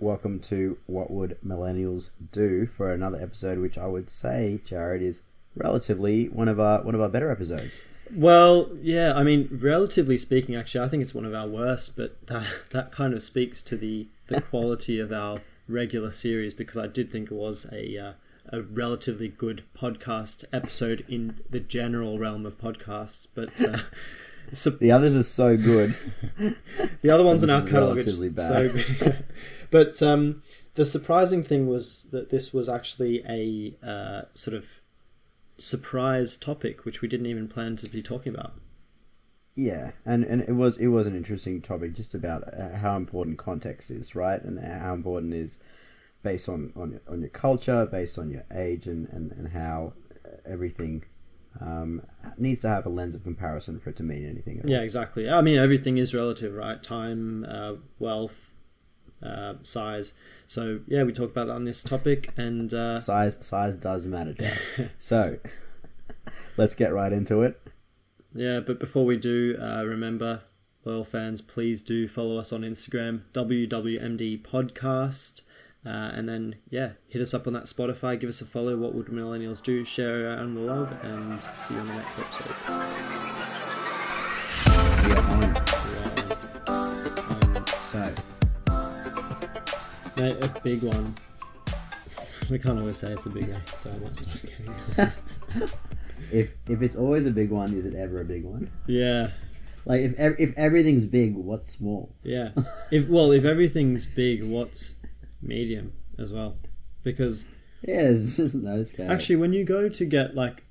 welcome to What Would Millennials Do for another episode, which I would say, Jared, is relatively one of our one of our better episodes. Well, yeah, I mean, relatively speaking, actually, I think it's one of our worst, but that, that kind of speaks to the, the quality of our regular series because I did think it was a, uh, a relatively good podcast episode in the general realm of podcasts. But uh, so, The others are so good. the other ones in our catalog are just bad. so good. but um, the surprising thing was that this was actually a uh, sort of surprise topic which we didn't even plan to be talking about. Yeah, and, and it was it was an interesting topic, just about uh, how important context is, right, and how important is based on on your, on your culture, based on your age, and and, and how everything um, needs to have a lens of comparison for it to mean anything. At all. Yeah, exactly. I mean, everything is relative, right? Time, uh, wealth, uh, size. So yeah, we talked about that on this topic, and uh, size size does matter, so let's get right into it. yeah. But before we do, uh, remember, loyal fans, please do follow us on Instagram, WWMD Podcast. Uh, and then, yeah, hit us up on that Spotify. Give us a follow. What would millennials do? Share around the love, and see you on the next episode. Um, So mate, a big one. We can't always say it's a big one, so let's not get if if it's always a big one, is it ever a big one? Yeah, Like if ev- if everything's big, what's small? yeah. If well, if everything's big, what's medium as well? Because Yeah, this is no scale. actually, when you go to get like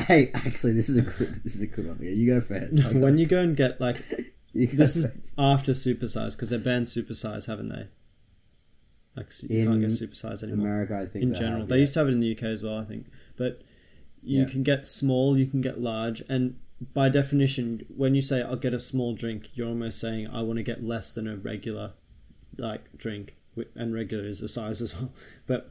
hey, actually, this is a good this is a good one. Yeah, you go first. when you go and get like this is after supersize because they banned supersize, haven't they? Like you can't In get supersize anymore. America, I think in they general, have, they used to have it in the UK as well, I think. But you Yeah. can get small, you can get large, and by definition, when you say I'll get a small drink, you're almost saying I want to get less than a regular like drink, and regular is a size as well. But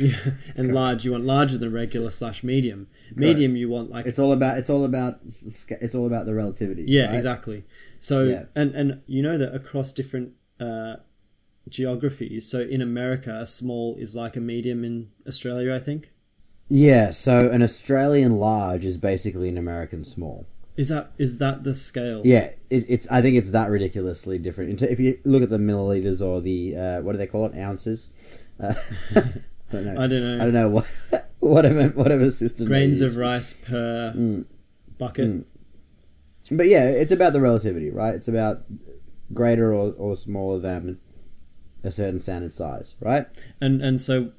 yeah, and large, you want larger than regular slash medium. Medium, you want like It's all about it's all about it's all about the relativity. yeah, right? exactly. So Yeah. and and you know that across different uh, geographies. So in America, a small is like a medium in Australia, I think. Yeah, so an Australian large is basically an American small. Is that is that the scale? Yeah, it's, it's I think it's that ridiculously different. If you look at the milliliters or the uh, what do they call it ounces? Uh, I don't know. I don't know. I don't know what whatever whatever system. Grains of rice per Mm. bucket. Mm. But yeah, it's about the relativity, right? It's about greater or, or smaller than a certain standard size, right? And and so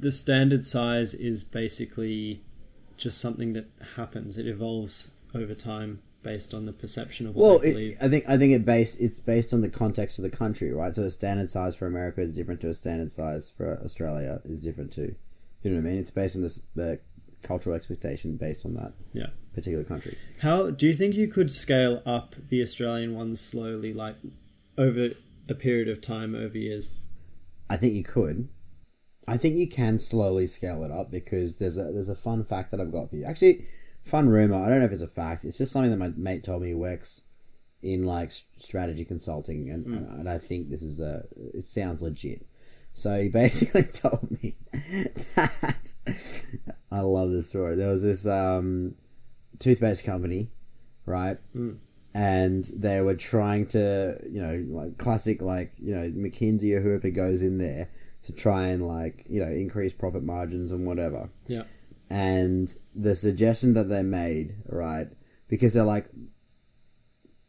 the standard size is basically just something that happens. It evolves over time based on the perception of what Well, it. I think I think it base it's based on the context of the country, right? So a standard size for America is different to a standard size for Australia is different too. You know what I mean? It's based on this the cultural expectation based on that yeah. particular country. How do you think you could scale up the Australian ones slowly, like over a period of time, over years? I think you could. I think you can slowly scale it up because there's a there's a fun fact that I've got for you. Actually, fun rumor. I don't know if it's a fact. It's just something that my mate told me he works in like strategy consulting, and and I think this is a it sounds legit. So he basically told me that I love this story. There was this um, toothpaste company, right? and they were trying to, you know, like classic, like you know, McKinsey or whoever goes in there to try and like you know increase profit margins and whatever. Yeah. And the suggestion that they made, right, because they're like,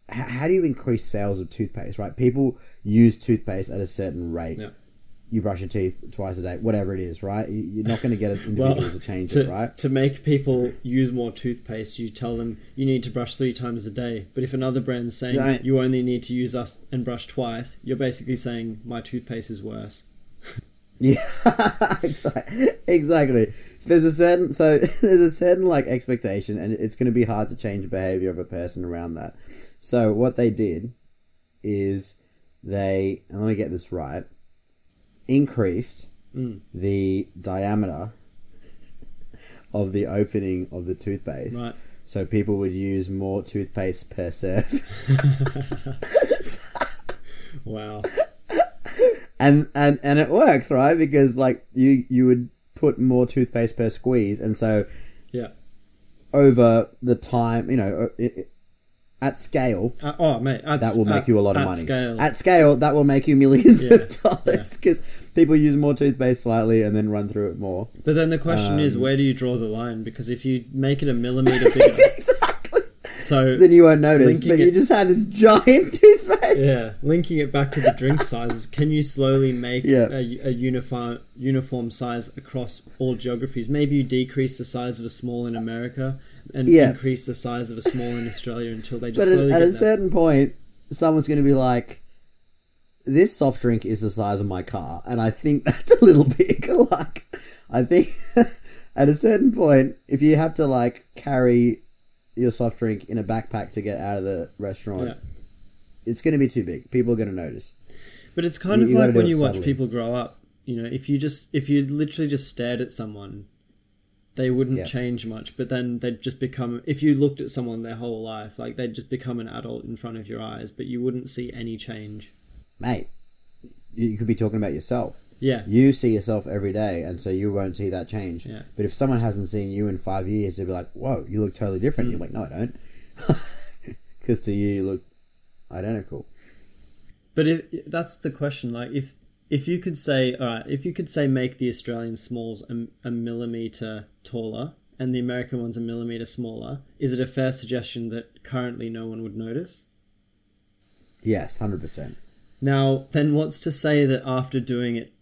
how do you increase sales of toothpaste, right? People use toothpaste at a certain rate. Yeah. You brush your teeth twice a day, whatever it is, right? You- You're not going to get an individual Well, to change to, it, right? to make people use more toothpaste, you tell them you need to brush three times a day. But if another brand's saying Right. you only need to use us and brush twice, you're basically saying my toothpaste is worse. Yeah, exactly. So there's a certain so there's a certain like expectation, and it's going to be hard to change behavior of a person around that. So what they did is they and let me get this right increased Mm. the diameter of the opening of the toothpaste. Right. So people would use more toothpaste per serve. Wow. And and and it works, right? Because like you you would put more toothpaste per squeeze, and so Yeah. over the time, you know, it, it, at scale, Uh, oh, mate, at, that will make at- you a lot of at money. Scale. At scale, that will make you millions Yeah, of dollars because people use more toothpaste slightly and then run through it more. but then the question is, um, where do you draw the line? Because if you make it a millimeter bigger. so Then you won't notice, but you just had this giant toothpaste. yeah, linking it back to the drink sizes, can you slowly make Yeah. a, a uniform uniform size across all geographies? Maybe you decrease the size of a small in America and Yeah. increase the size of a small in Australia until they just But at, slowly at a certain point, someone's going to be like, "This soft drink is the size of my car," and I think that's a little big. Like, I think at a certain point, if you have to like carry your soft drink in a backpack to get out of the restaurant, Yeah. it's going to be too big. People are going to notice. But it's kind You- of you like when you watch people grow up. You know, if you just if you literally just stared at someone, they wouldn't Yeah. change much. But then they'd just become. If you looked at someone their whole life, like they'd just become an adult in front of your eyes, but you wouldn't see any change. Mate, you could be talking about yourself. Yeah, You see yourself every day, and so you won't see that change. Yeah. But if someone hasn't seen you in five years, they'll be like, "Whoa, you look totally different." Mm. You're like, "No, I don't," because to you, you look identical. but if that's the question, like if if you could say, all right, if you could say make the Australian smalls a, a millimeter taller and the American ones a millimeter smaller, is it a fair suggestion that currently no one would notice? Yes, hundred percent. Now, then, what's to say that after doing it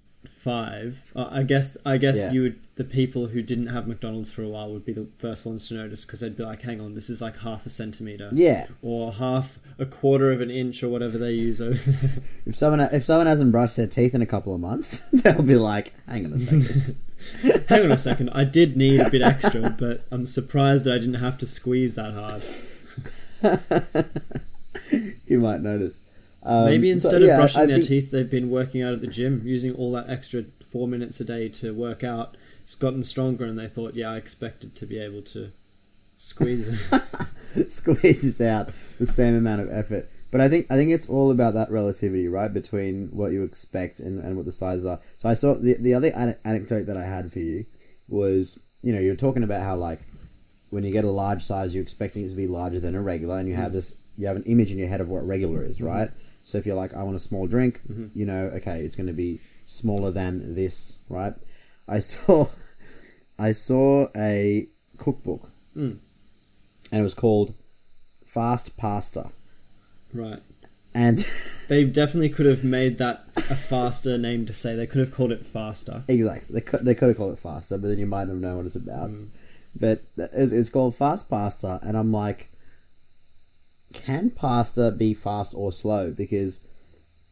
five, uh, I guess, I guess Yeah. you would, the people who didn't have McDonald's for a while would be the first ones to notice because they'd be like, "Hang on, this is like half a centimeter, Yeah. or half a quarter of an inch, or whatever they use over there." If someone if someone hasn't brushed their teeth in a couple of months, they'll be like, "Hang on a second. Hang on a second, I did need a bit extra, but I'm surprised that I didn't have to squeeze that hard. you might notice. Um, Maybe instead yeah, of brushing I their think- teeth, they've been working out at the gym, using all that extra four minutes a day to work out. It's gotten stronger, and they thought, yeah, I expected to be able to squeeze it. squeezes out the same amount of effort. But I think I think it's all about that relativity, right, between what you expect and, and what the sizes are. So I saw the the other ane- anecdote that I had for you was you know you're talking about how like when you get a large size you're expecting it to be larger than a regular, and you have this you have an image in your head of what regular is, right? So if you're like I want a small drink, you know, okay, it's going to be smaller than this, right? I saw I saw a cookbook Mm. and it was called Fast Pasta. Right. And They definitely could have made that a faster name to say. They could have called it faster. exactly, they could, they could have called it faster, but then you might have known what it's about. Mm. But it's, it's called Fast Pasta, and I'm like, can pasta be fast or slow? Because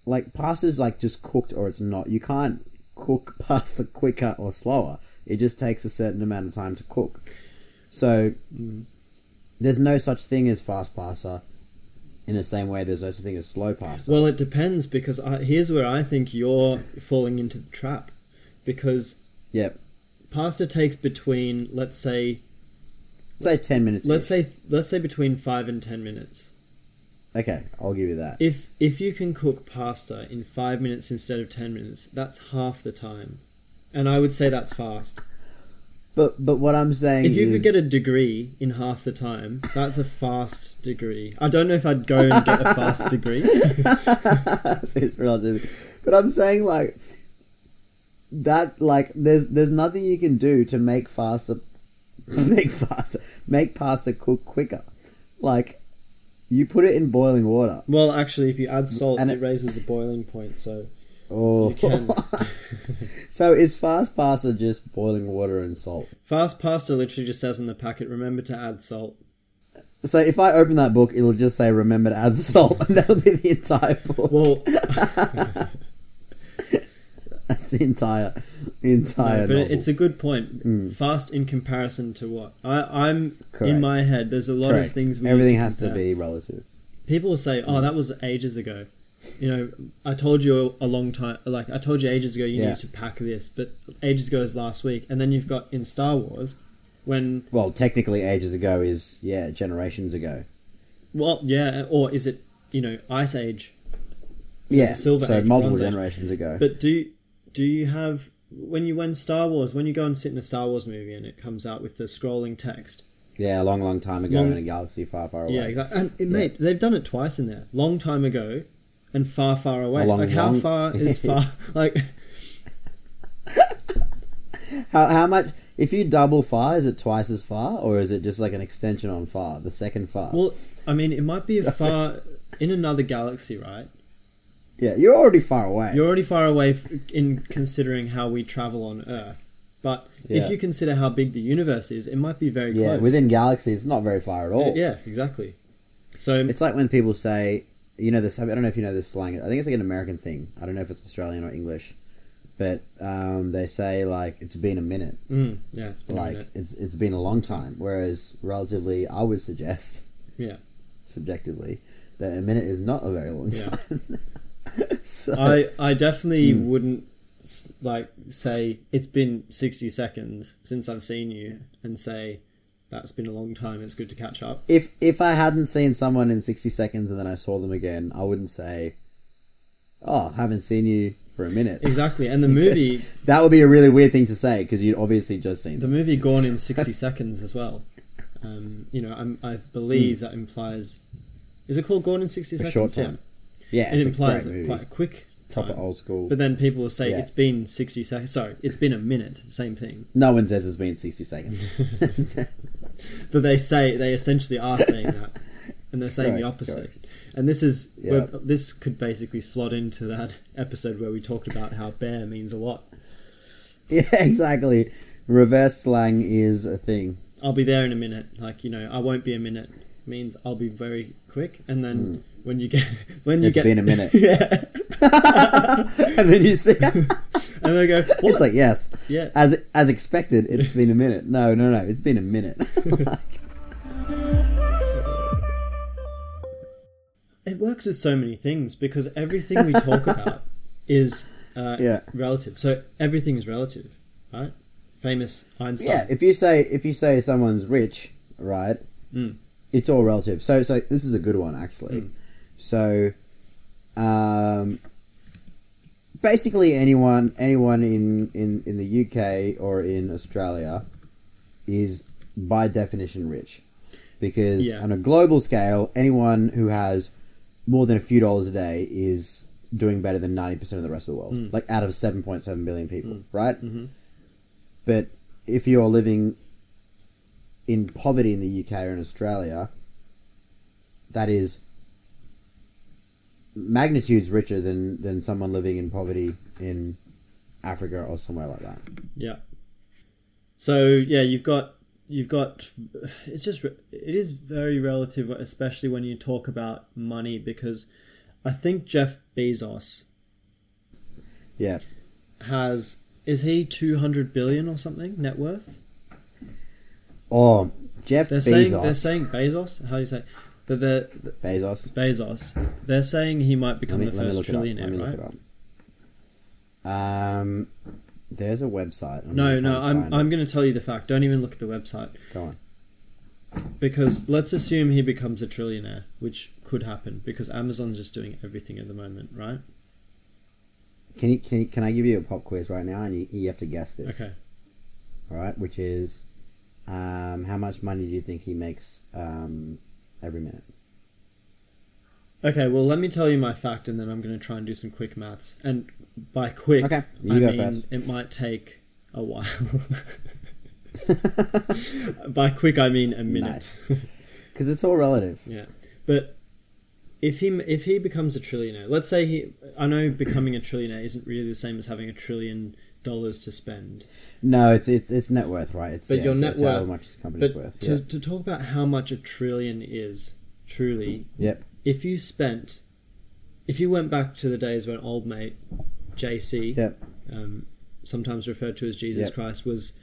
like pasta's like just cooked or it's not. You can't cook pasta quicker or slower. It just takes a certain amount of time to cook. So there's no such thing as fast pasta. In the same way, there's no such thing as slow pasta. Well, it depends because I, here's where I think you're falling into the trap. Because yep. pasta takes between, let's say, Say ten minutes. let's each. say, let's say between five and ten minutes. Okay, I'll give you that. If if you can cook pasta in five minutes instead of ten minutes, that's half the time, and I would say that's fast. But but what I'm saying is If you is, could get a degree in half the time, that's a fast degree. I don't know if I'd go and get a fast degree. it's relative. But I'm saying like that like there's there's nothing you can do to make faster make faster make pasta cook quicker. Like you put it in boiling water. Well, actually, if you add salt, And it it- raises the boiling point. So Oh. You can. so is fast pasta just boiling water and salt? fast pasta literally just says in the packet, "Remember to add salt." So if I open that book, it'll just say remember to add salt, and that'll be the entire book. Well, That's the entire, the entire. No, but novel. it's a good point. Hmm. Fast in comparison to what? I, I'm Correct. in my head. There's a lot Correct. of things. We Everything use has to be relative. People will say, "Oh, hmm. that was ages ago." You know, I told you a long time. Like I told you ages ago, you Yeah. need to pack this, but ages ago is last week. And then you've got in Star Wars, when Well, technically, ages ago is yeah, generations ago. well, yeah, or is it you know Ice Age? Yeah, Silver so Age, multiple Bronze Age. generations ago. But do do you have when you when Star Wars when you go and sit in a Star Wars movie and it comes out with the scrolling text? yeah, a long, long time ago Long- in a galaxy far, far away. Yeah, exactly. And it, mate, they've done it twice in there. Long time ago, and far, far away. Long, like how far is far? like How, how much? If you double far, is it twice as far, or is it just like an extension on far, the second far? well, I mean, it might be a far in another galaxy, right? Yeah, you're already far away. You're already far away f- in considering how we travel on Earth. But Yeah. if you consider how big the universe is, it might be very close. yeah, close. within galaxies, it's not very far at all. yeah, exactly. So It's like when people say, you know this. I don't know if you know this slang. I think it's like an American thing. I don't know if it's Australian or English, but um, they say like it's been a minute. mm, yeah, it's been a Like it's it's been a long time. Whereas relatively, I would suggest yeah. subjectively that a minute is not a very long Yeah. time. so, I I definitely Hmm. wouldn't like say it's been 60 seconds since I've seen you and say that's been a long time. It's good to catch up. if if I hadn't seen someone in sixty seconds and then I saw them again, I wouldn't say, "Oh, haven't seen you for a minute." Exactly. And the movie that would be a really weird thing to say because you'd obviously just seen the them. movie Gone in 60 seconds as well. Um, you know, I'm, I believe that implies is it called Gone in 60 Hmm. A seconds? short time. Yeah. Yeah, It implies quite a quick Top of old school. But then people will say Yeah. it's been 60 seconds. Sorry, it's been a minute. Same thing. no one says it's been sixty seconds. But they say they essentially are saying that, and they're saying the opposite. correct. And this is where, this could basically slot into that episode where we talked about how bear means a lot. yeah, exactly. Reverse slang is a thing. I'll be there in a minute. Like you know, I won't be a minute means I'll be very quick. And then when you get when you. It's get been a minute. yeah, and then you see, and they go, what? it's like yes, yeah, as as expected. It's been a minute. No, no, no. It's been a minute. it works with so many things because everything we talk about is uh, Yeah. relative. So everything is relative, right? Famous Einstein. yeah. If you say if you say someone's rich, right? Mm. It's all relative. So so this is a good one actually. Mm. So, um, basically anyone anyone in, in in the UK or in Australia is by definition rich because Yeah. on a global scale anyone who has more than a few dollars a day is doing better than 90% of the rest of the world Mm. like out of 7.7 billion people Mm. right hmm but if you're living in poverty in the UK or in Australia, that is magnitudes richer than, than someone living in poverty in Africa or somewhere like that. Yeah. So yeah, you've got you've got it's just it is very relative, especially when you talk about money, because I think Jeff Bezos Yeah. has is he two hundred billion or something net worth? Or Jeff They're Bezos. saying they're saying Bezos. How do you say? But the Bezos. Bezos. They're saying he might become me, the first look it up. Let trillionaire, right? Um, there's a website. I'm No, no, I'm I'm going to tell you the fact. Don't even look at the website Go on. because let's assume he becomes a trillionaire, which could happen because Amazon's just doing everything at the moment, right? Can you, can you, can I give you a pop quiz right now, and you, you have to guess this? Okay. All right, which is, um, how much money do you think he makes um, every minute? Okay, well, let me tell you my fact, and then I'm going to try and do some quick maths. And by quick, Okay, you I go mean first. it might take a while. by quick, I mean a minute. Because it's all relative. yeah, but if he if he becomes a trillionaire, let's say he, I know becoming a trillionaire isn't really the same as having a trillion dollars to spend. No, it's it's it's net worth, right? It's But yeah, your it's, net it's how much this company's But worth. to, Yeah. to talk about how much a trillion is, truly, Yep. if you spent, if you went back to the days when old mate JC, Yep. um, sometimes referred to as Jesus Yep. Christ, was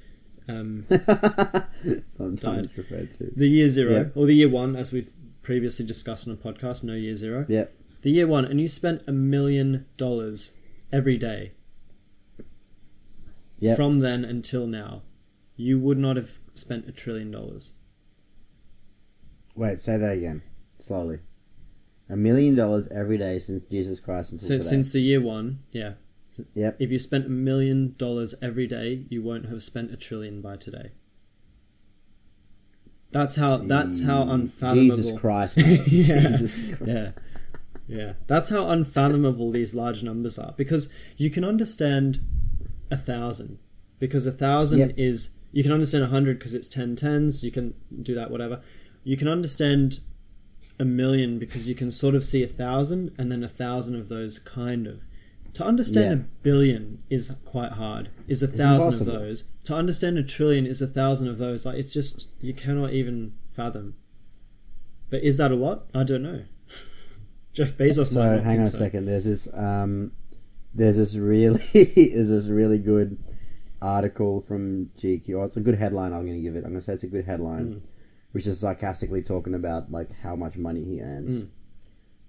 um, Sometimes referred to. the year zero Yep. or the year one, as we've previously discussed on a podcast. No year zero, Yep. the year one, and you spent a million dollars every day Yep. from then until now. You would not have spent a trillion dollars. Wait, say that again, slowly. A million dollars every day since Jesus Christ until So today. since the year one, yeah. Yep. If you spent a million dollars every day, you won't have spent a trillion by today. That's how. That's how unfathomable. Jesus Christ. Yeah. Jesus Christ. Yeah. Yeah. That's how unfathomable these large numbers are. Because you can understand a thousand. Because a thousand Yep. is you can understand a hundred because it's ten tens, you can do that, whatever. You can understand a million because you can sort of see a thousand and then a thousand of those kind of. To understand Yeah. a billion is quite hard. Is a thousand of those. To understand a trillion is a thousand of those. Like it's just you cannot even fathom. But is that a lot? I don't know. Jeff Bezos. So hang on a so. second. There's this um, there's this really there's this really good article from GQ. Oh, it's a good headline. I'm going to give it. I'm going to say it's a good headline, Mm. which is sarcastically talking about like how much money he earns, Mm.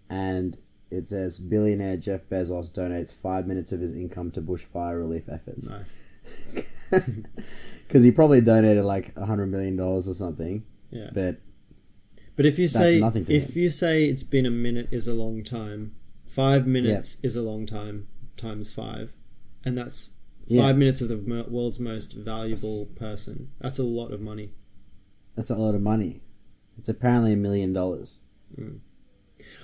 and it says billionaire Jeff Bezos donates five minutes of his income to bushfire relief efforts Nice. because he probably donated like a hundred million dollars or something. Yeah. But But if you say if him. you say it's been a minute is a long time, five minutes is a long time times five, and that's Yeah. five minutes of the world's most valuable person. That's a lot of money. that's a lot of money. It's apparently a million dollars. Mm.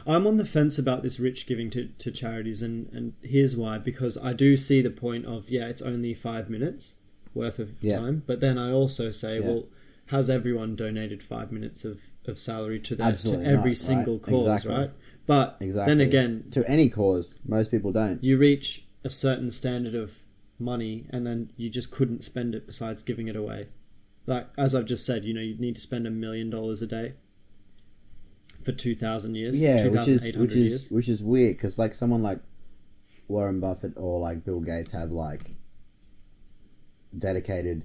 I'm on the fence about this rich giving to, to charities, and, and here's why. Because I do see the point of, yeah, it's only five minutes worth of Yeah. time. But then I also say, Yeah. well, has everyone donated five minutes of, of salary to, their, to every not, right? single cause, Exactly. right? But Exactly. then again, to any cause, most people don't. you reach a certain standard of money, and then you just couldn't spend it besides giving it away. Like, as I've just said, you know, you'd need to spend a million dollars a day for 2,000 years. Yeah, which is 2,800 which years. is which is weird because like someone like Warren Buffett or like Bill Gates have like dedicated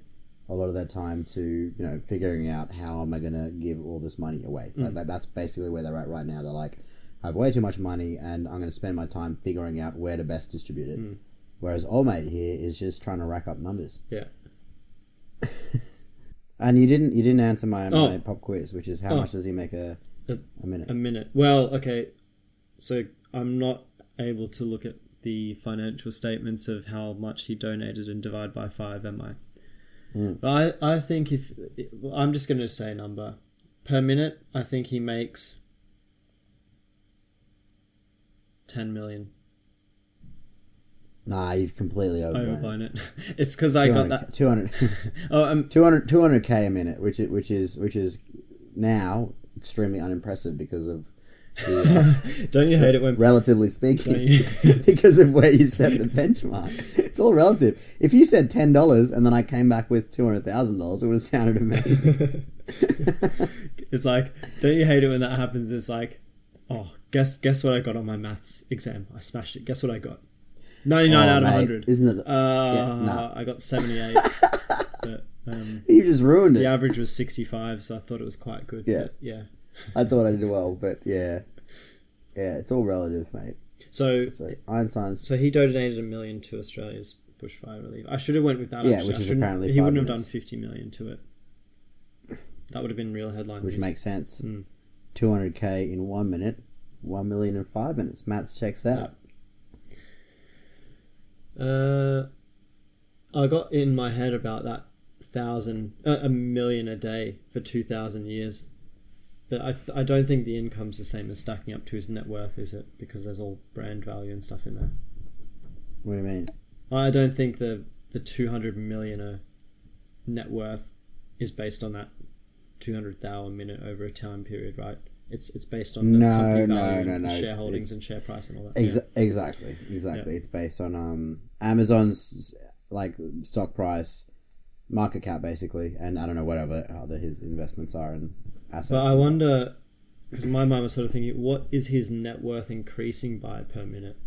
a lot of their time to you know figuring out how am I gonna give all this money away. Mm. Like, that's basically where they're at right now. They're like, I have way too much money and I'm gonna spend my time figuring out where to best distribute it. Mm. Whereas old mate here is just trying to rack up numbers. Yeah. And you didn't you didn't answer my, Oh. my pop quiz, which is how Oh. much does he make a A- a minute? A minute. Well, okay. So I'm not able to look at the financial statements of how much he donated and divide by five, am I? Mm. But I, I think if I'm just going to say a number per minute, I think he makes ten million. Nah, you've completely overblown. it. Overblown it. it's because I got that. 200, Oh, um, 200, 200k a minute, which is, which is which is now extremely unimpressive because of the, uh, don't you hate it when relatively speaking, because of where you set the benchmark. It's all relative. If you said ten dollars and then I came back with two hundred thousand dollars, it would have sounded amazing. it's like, don't you hate it when that happens? It's like, oh, guess guess what I got on my maths exam? I smashed it. Guess what I got? Ninety nine Oh, out of hundred. Isn't it? The, Uh, Yeah, nah. I got seventy eight. but um, you just ruined it. the average was sixty five, so I thought it was quite good. Yeah. but yeah. I thought I did well, but yeah, yeah, it's all relative, mate. So So Einstein's so he donated a million to Australia's bushfire relief. I should have went with that. Yeah, actually. which is apparently he wouldn't have done fifty million to it. That would have been real headline. which news. makes sense. Mm. 200k in one minute, 1 million in five minutes. Maths checks out. Uh, I got in my head about that thousand, uh, a million a day for two thousand years, but I, th- I don't think the income's the same as stacking up to his net worth, is it? Because there's all brand value and stuff in there. What do you mean? I don't think the the two hundred millionaire net worth is based on that two hundred thousand a minute over a time period, right? It's it's based on the No, no, no, no, shareholdings it's- and share price and all that. Exa- Exactly, exactly. It's based on um Amazon's like stock price, market cap basically, and I don't know whatever other his investments are and assets. But I wonder, because my mind was sort of thinking, what is his net worth increasing by per minute?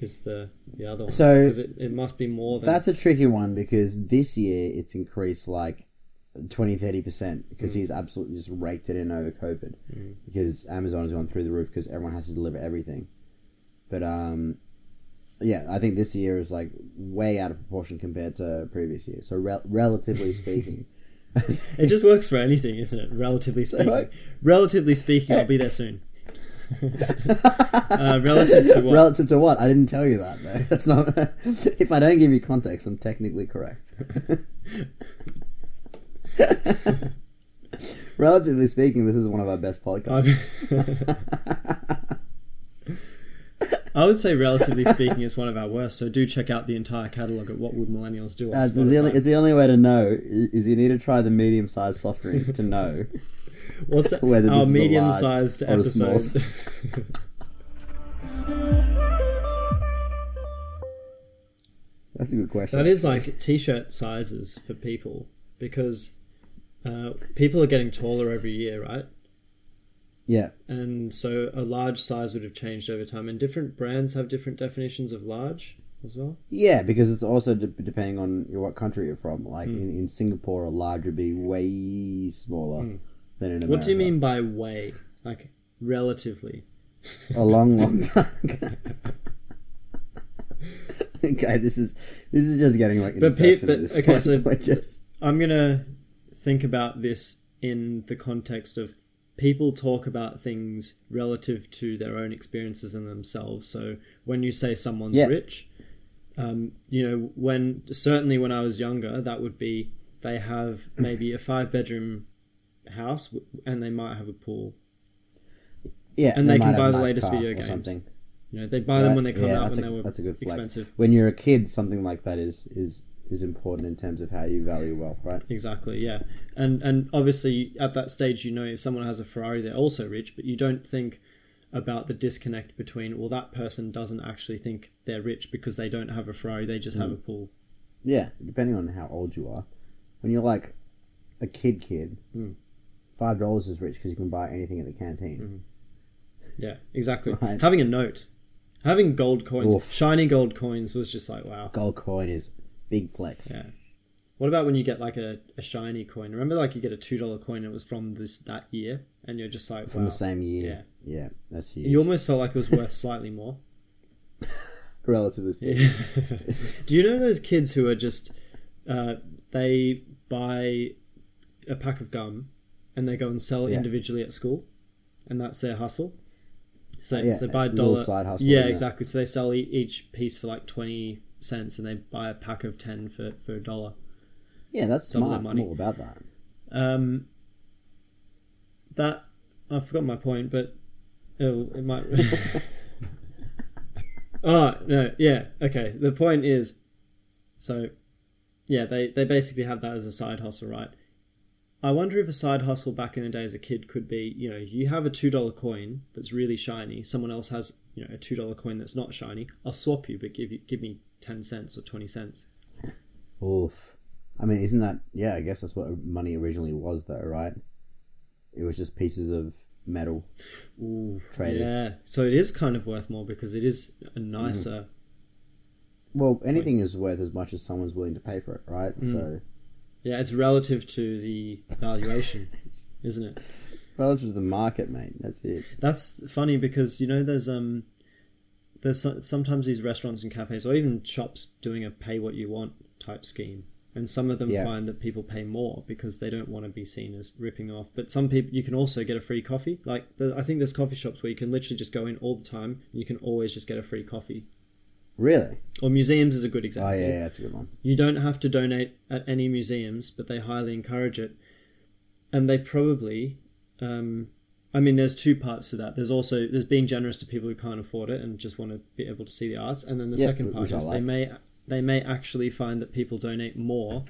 Is the the other one? So- it, it must be more than That's a tricky one because this year it's increased like 20 30% because Mm. he's absolutely just raked it in over COVID because Amazon has gone through the roof because everyone has to deliver everything. But um, yeah, I think this year is like way out of proportion compared to previous years. So rel- relatively speaking, It just works for anything, isn't it? Relatively speaking. like- Relatively speaking, I'll be there soon. uh, relative to what? Relative to what? I didn't tell you that. Though. That's not. if I don't give you context, I'm technically correct. Relatively speaking, this is one of our best podcasts. I'm- would say, relatively speaking, it's one of our worst. So do check out the entire catalog at What Would Millennials Do. Uh, it's, the only, it's the only way to know is you need to try the medium-sized soft drink to know. What's that? whether this our is a medium-sized large or a small. episode? That's a good question. that is like t-shirt sizes for people because uh, people are getting taller every year, right? yeah, And so a large size would have changed over time, and different brands have different definitions of large as well. yeah, because it's also de- depending on what country you're from. Like Hmm. in, in Singapore, a large would be way smaller than in America. What do you mean by way? Like relatively? A long, long time. okay, this is this is just getting like But pe- but- okay, so- just I'm gonna think about this in the context of people talk about things relative to their own experiences and themselves. So when you say someone's Yeah. rich, um, you know, when certainly when I was younger, that would be they have maybe a five bedroom house and they might have a pool. yeah, And they can buy the nice latest video games. something. You know, they buy them when they come Yeah, out when a- they were that's a good flex. expensive. When you're a kid, something like that is is is important in terms of how you value wealth, right? Exactly, yeah. And and obviously at that stage you know if someone has a Ferrari they're also rich, but you don't think about the disconnect between well that person doesn't actually think they're rich because they don't have a Ferrari, they just have Mm. a pool. Yeah, depending on how old you are. When you're like a kid, kid, Mm. five dollars is rich because you can buy anything at the canteen. Mm-hmm. Yeah, exactly. Right. Having a note. Having gold coins, Oof. shiny gold coins was just like wow. Gold coin is big flex. Yeah. What about when you get like a, a shiny coin? Remember like you get a two dollar coin and it was from this that year and you're just like From wow. the same year. Yeah, yeah, that's huge. You almost felt like it was worth slightly more. Relatively speaking. Do you know those kids who are just uh, they buy a pack of gum and they go and sell Yeah. individually at school, and that's their hustle. So Yeah, they buy a dollar. side hustle, yeah, isn't it? exactly. So they sell each piece for like twenty cents, and they buy a pack of ten for for a dollar. Yeah, that's Double smart. I'm money. all about that. Um, that I forgot my point, but it'll, it might. oh no, yeah, okay. The point is, so yeah, they they basically have that as a side hustle, right? I wonder if a side hustle back in the day as a kid could be, you know, you have a two dollar coin that's really shiny. Someone else has, you know, a two dollar coin that's not shiny. I'll swap you, but give you give me ten cents or twenty cents. Oof. I mean, isn't that? Yeah, I guess that's what money originally was, though, right? It was just pieces of metal. Ooh, Traded. yeah. So it is kind of worth more because it is a nicer. Well, anything is worth as much as someone's willing to pay for it, right? Mm. So Yeah, it's relative to the valuation, isn't it? relative to the market, mate. That's it. That's funny because you know there's um there's sometimes these restaurants and cafes or even shops doing a pay what you want type scheme. And some of them Yeah. find that people pay more because they don't want to be seen as ripping off. But some people, you can also get a free coffee. Like, I think there's coffee shops where you can literally just go in all the time and you can always just get a free coffee. Really? Or museums is a good Oh example. yeah, yeah, that's a good one. You don't have to donate at any museums, but they highly encourage it. And they probably, um, I mean, there's two parts to that. There's also there's being generous to people who can't afford it and just want to be able to see the arts. And then the Yeah, second part is they may they may actually find that people donate more,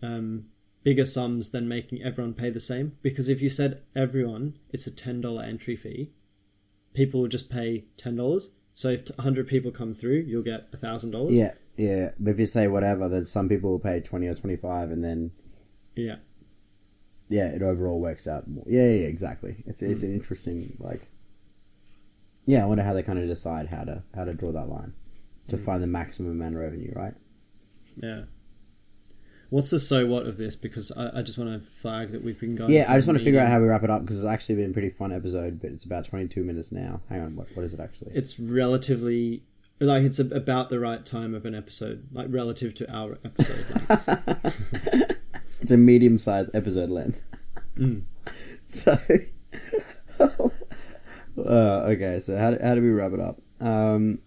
um, bigger sums than making everyone pay the same. Because if you said everyone, it's a ten dollar entry fee, people will just pay ten dollars. So if hundred people come through, you'll get thousand dollars. Yeah, yeah. But if you say whatever, then some people will pay twenty or twenty five, and then Yeah. Yeah, it overall works out more. Yeah, yeah, exactly. It's it's an hmm. interesting like. Yeah, I wonder how they kind of decide how to how to draw that line to hmm. find the maximum amount of revenue, right? Yeah. What's the so what of this? Because I, I just want to flag that we've been going. Yeah, I just want to figure out how we wrap it up because it's actually been a pretty fun episode, but it's about twenty two minutes now. Hang on, what what is it actually? It's relatively like it's about the right time of an episode, like relative to our episode length. it's a medium sized episode length. Mm. So, Uh, okay, so how do, how do we wrap it up? Um,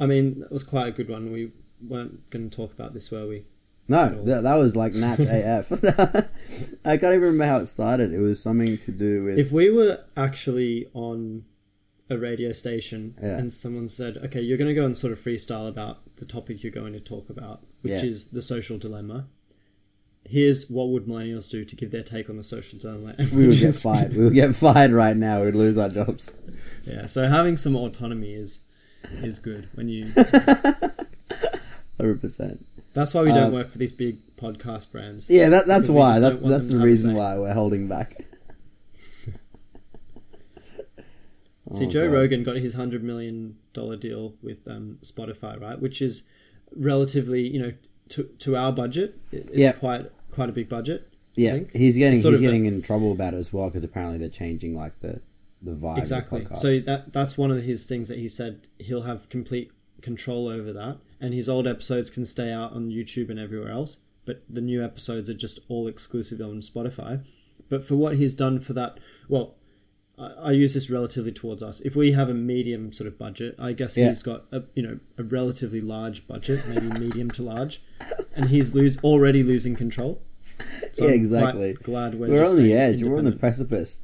I mean, that was quite a good one. We weren't going to talk about this, were we? no, that, that was like Natch AF. I can't even remember how it started. It was something to do with. If we were actually on a radio station Yeah. and someone said, "Okay, you're going to go and sort of freestyle about the topic you're going to talk about, which Yeah. is the social dilemma." Here's what would millennials do to give their take on the social dilemma. And we would get fired. We would get fired right now. We'd lose our jobs. Yeah, so having some autonomy is is good when you. Hundred percent. That's why we don't Um, work for these big podcast brands. Yeah, that, that's why. just That, don't want that's the to have a reason why we're holding back. See, Oh, Joe God. Rogan got his hundred million dollar deal with um, Spotify, right? Which is relatively, you know, to to our budget, it's Yeah. quite quite a big budget. Yeah, he's getting he's of a- getting in trouble about it as well because apparently they're changing like the the vibe. exactly. Of the. So that that's one of his things that he said he'll have complete control over that, and his old episodes can stay out on YouTube and everywhere else, but the new episodes are just all exclusive on Spotify. But for what he's done for that, well, I, I use this relatively towards us. If we have a medium sort of budget, I guess Yeah. he's got a you know a relatively large budget, maybe medium to large, and he's lose already losing control. So Yeah, exactly. glad we're, we're on the edge. We're on the precipice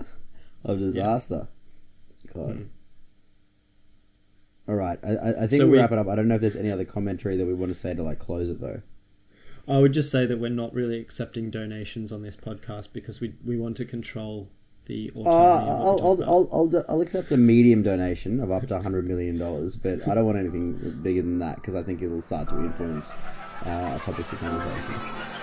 of disaster. God. Mm. All right, I, I, I think So we we- wrap it up. I don't know if there's any other commentary that we want to say to like close it though. I would just say that we're not really accepting donations on this podcast because we we want to control the Uh, autonomy. of what we I'll, I'll. I'll, I'll, do- I'll accept a medium donation of up to hundred million dollars, but I don't want anything bigger than that because I think it'll start to influence uh, our topics of conversation.